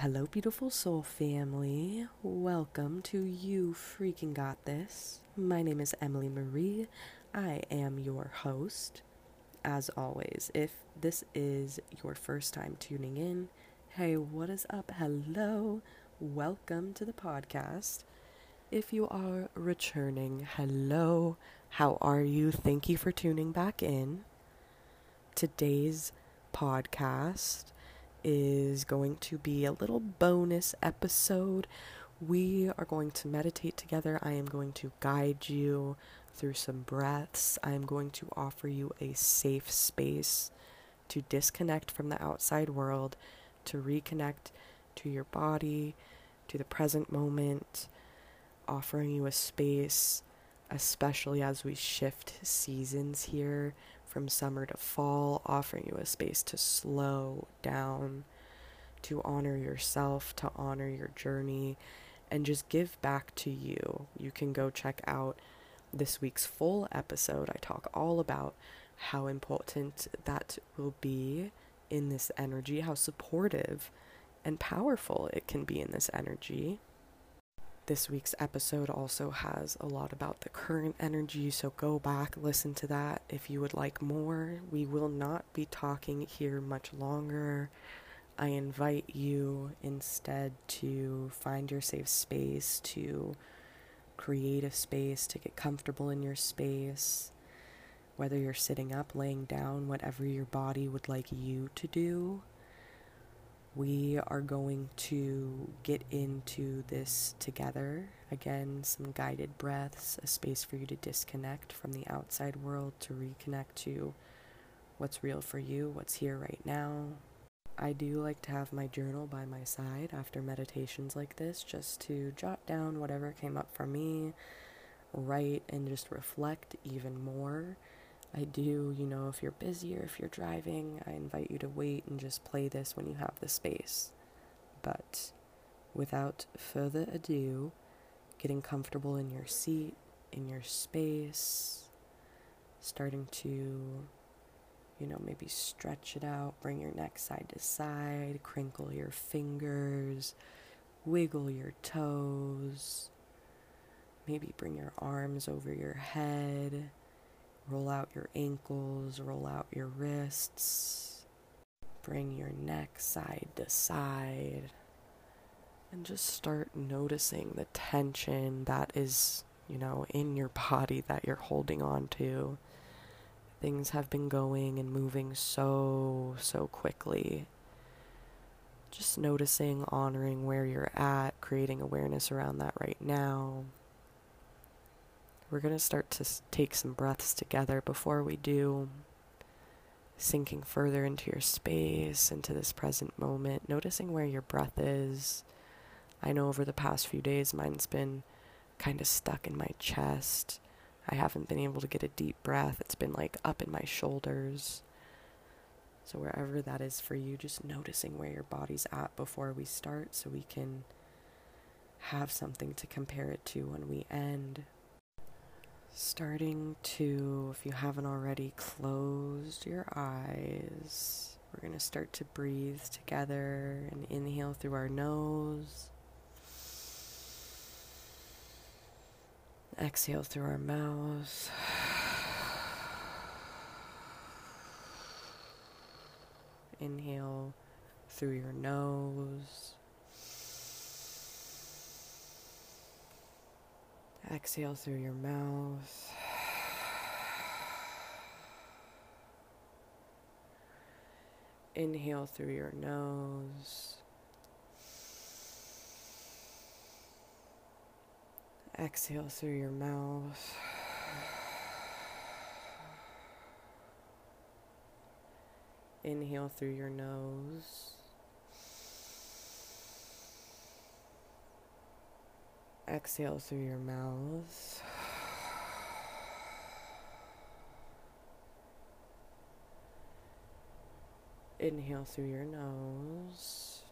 hello, beautiful soul family. Welcome to You Freaking Got This. My name is Emily Marie. I am your host. As always, if this is your first time tuning in, hey, what is up? Hello. Welcome to the podcast. If you are returning, hello. How are you? Thank you for tuning back in. Today's podcast is going to be a little bonus episode. We are going to meditate together. I am going to guide you through some breaths. I am going to offer you a safe space to disconnect from the outside world, to reconnect to your body, to the present moment, offering you a space, especially as we shift seasons here from summer to fall, offering you a space to slow down, to honor yourself, to honor your journey, and just give back to you. You can go check out this week's full episode. I talk all about how important that will be in this energy, how supportive and powerful it can be in this energy. This week's episode also has a lot about the current energy, so go back, listen to that if you would like more. We will not be talking here much longer. I invite you instead to find your safe space, to create a space, to get comfortable in your space, whether you're sitting up, laying down, whatever your body would like you to do we are going to get into this together. Again, some guided breaths, a space for you to disconnect from the outside world, to reconnect to what's real for you, what's here right now. I do like to have my journal by my side after meditations like this, just to jot down whatever came up for me, write, and just reflect even more I do, you know, if you're busy or if you're driving, I invite you to wait and just play this when you have the space. But without further ado, getting comfortable in your seat, in your space, starting to, you know, maybe stretch it out, bring your neck side to side, crinkle your fingers, wiggle your toes, maybe bring your arms over your head Roll out your ankles, roll out your wrists, bring your neck side to side, and just start noticing the tension that is, you know, in your body that you're holding on to. Things have been going and moving so, so quickly. Just noticing, honoring where you're at, creating awareness around that right now. We're going to start to take some breaths together before we do. Sinking further into your space, into this present moment, noticing where your breath is. I know over the past few days mine's been kind of stuck in my chest. I haven't been able to get a deep breath. It's been like up in my shoulders. So, wherever that is for you, just noticing where your body's at before we start so we can have something to compare it to when we end starting to, if you haven't already closed your eyes, we're going to start to breathe together and inhale through our nose. Exhale through our mouth. Inhale through your nose. Exhale through your mouth. Inhale through your nose. Exhale through your mouth. Inhale through your nose. Exhale through your mouth. Inhale through your nose.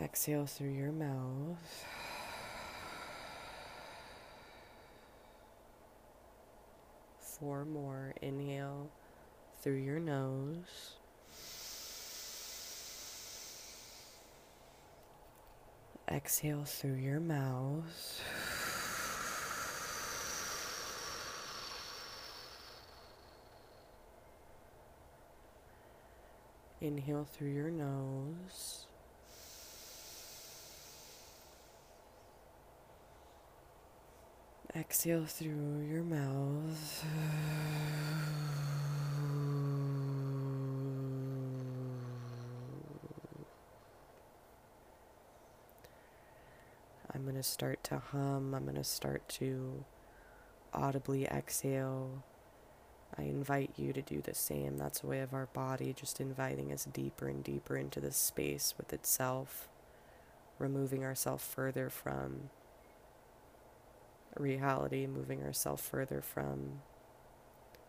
Exhale through your mouth. Four more. Inhale through your nose. Exhale through your mouth. Inhale through your nose. Exhale through your mouth. I'm going to start to hum. I'm going to start to audibly exhale. I invite you to do the same. That's a way of our body just inviting us deeper and deeper into this space with itself, removing ourselves further from reality, moving ourselves further from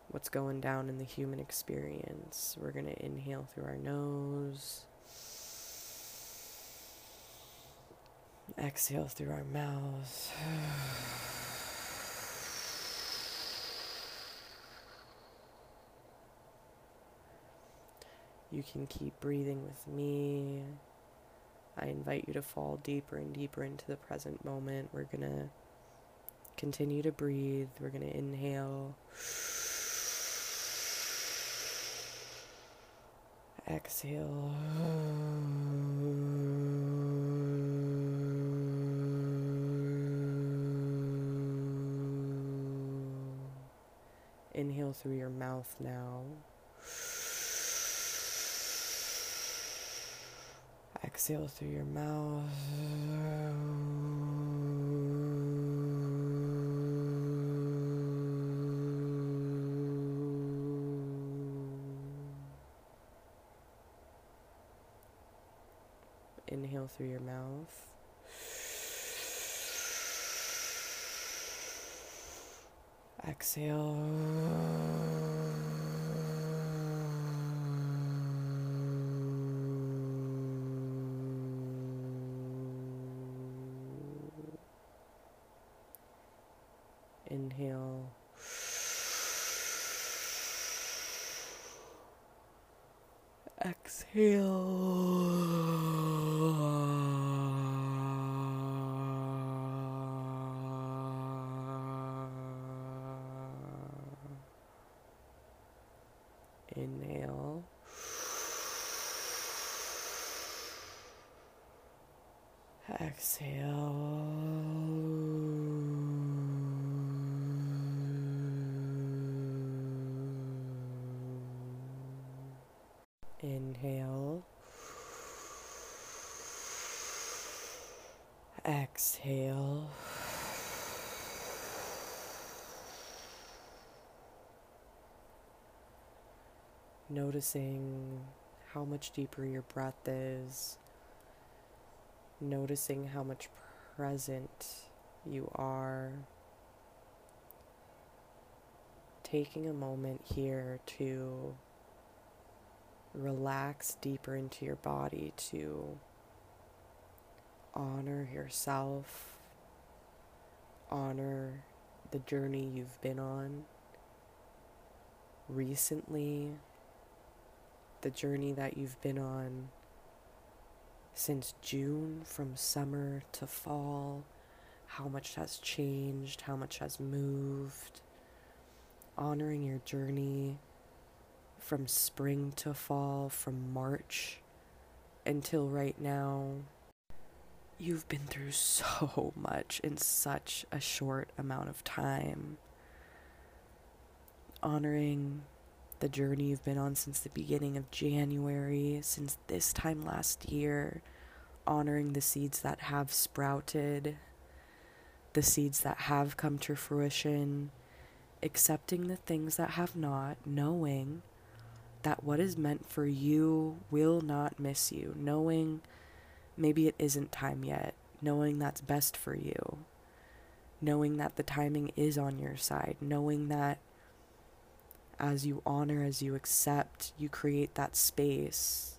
what's going down in the human experience. We're going to inhale through our nose, exhale through our mouths. You can keep breathing with me. I invite you to fall deeper and deeper into the present moment. We're going to Continue to breathe. We're going to inhale. Exhale. Through your mouth now. Exhale through your mouth. Inhale through your mouth. Exhale. Inhale. Exhale. Exhale. Inhale. Exhale. noticing how much deeper your breath is, noticing how much present you are, taking a moment here to relax deeper into your body, to honor yourself, honor the journey you've been on. Recently the journey that you've been on since June, from summer to fall, how much has changed, how much has moved, honoring your journey from spring to fall, from March until right now. You've been through so much in such a short amount of time. Honoring the journey you've been on since the beginning of January, since this time last year, honoring the seeds that have sprouted, the seeds that have come to fruition, accepting the things that have not, knowing that what is meant for you will not miss you, knowing maybe it isn't time yet, knowing that's best for you, knowing that the timing is on your side, knowing that as you honor, as you accept, you create that space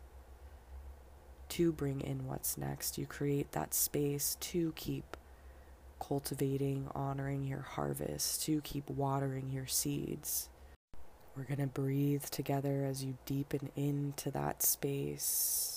to bring in what's next. You create that space to keep cultivating, honoring your harvest, to keep watering your seeds. We're going to breathe together as you deepen into that space.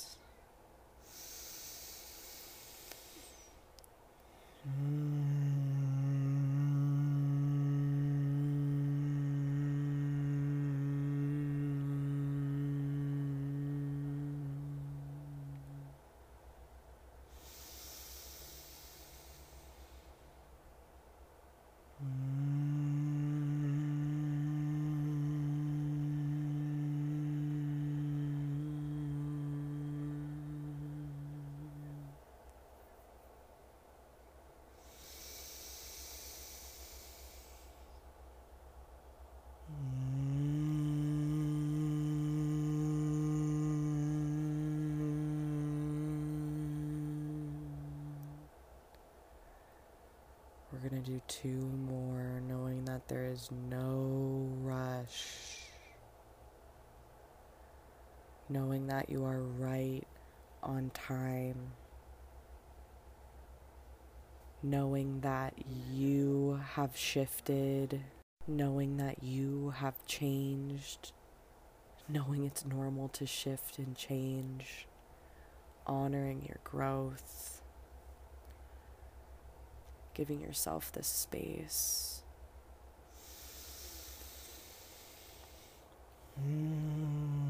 Do two more, knowing that there is no rush. Knowing that you are right on time. Knowing that you have shifted. Knowing that you have changed. Knowing it's normal to shift and change. Honoring your growth giving yourself this space. Mm.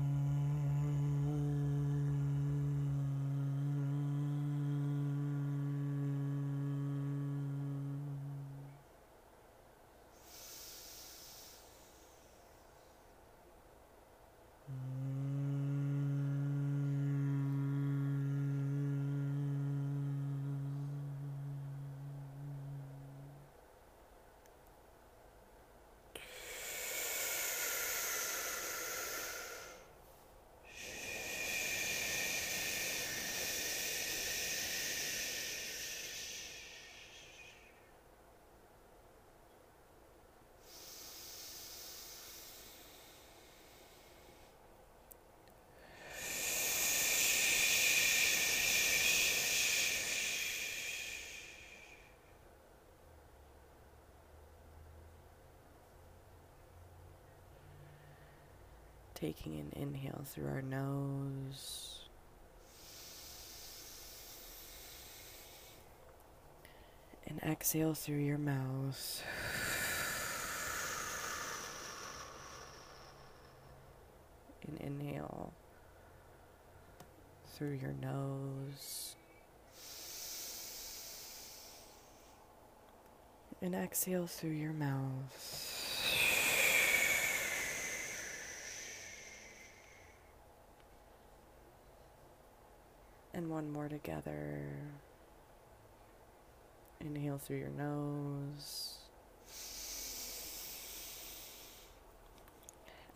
Taking an inhale through our nose. And exhale through your mouth. And inhale through your nose. And exhale through your mouth. And one more together. Inhale through your nose.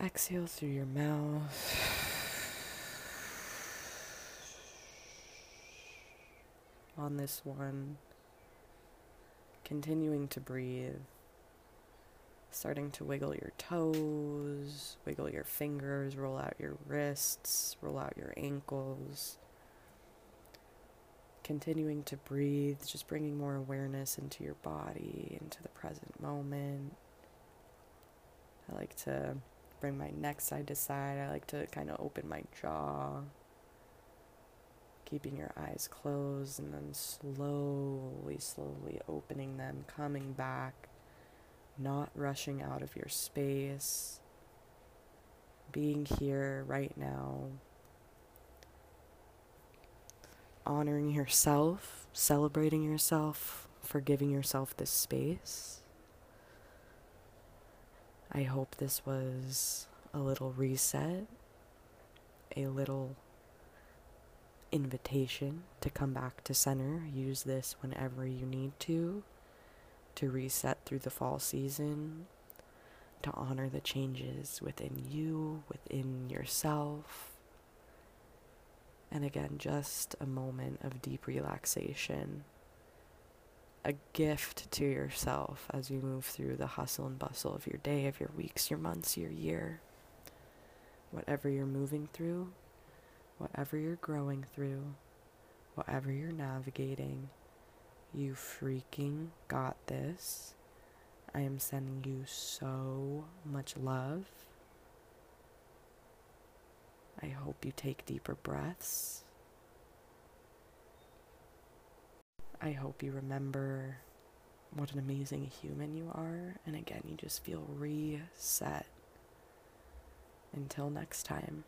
Exhale through your mouth. On this one, continuing to breathe, starting to wiggle your toes, wiggle your fingers, roll out your wrists, roll out your ankles continuing to breathe, just bringing more awareness into your body, into the present moment. I like to bring my neck side to side. I like to kind of open my jaw, keeping your eyes closed, and then slowly, slowly opening them, coming back, not rushing out of your space, being here right now honoring yourself, celebrating yourself, for giving yourself this space. I hope this was a little reset, a little invitation to come back to center. Use this whenever you need to, to reset through the fall season, to honor the changes within you, within yourself and again, just a moment of deep relaxation. A gift to yourself as you move through the hustle and bustle of your day, of your weeks, your months, your year. Whatever you're moving through, whatever you're growing through, whatever you're navigating, you freaking got this. I am sending you so much love. I hope you take deeper breaths. I hope you remember what an amazing human you are. And again, you just feel reset. Until next time.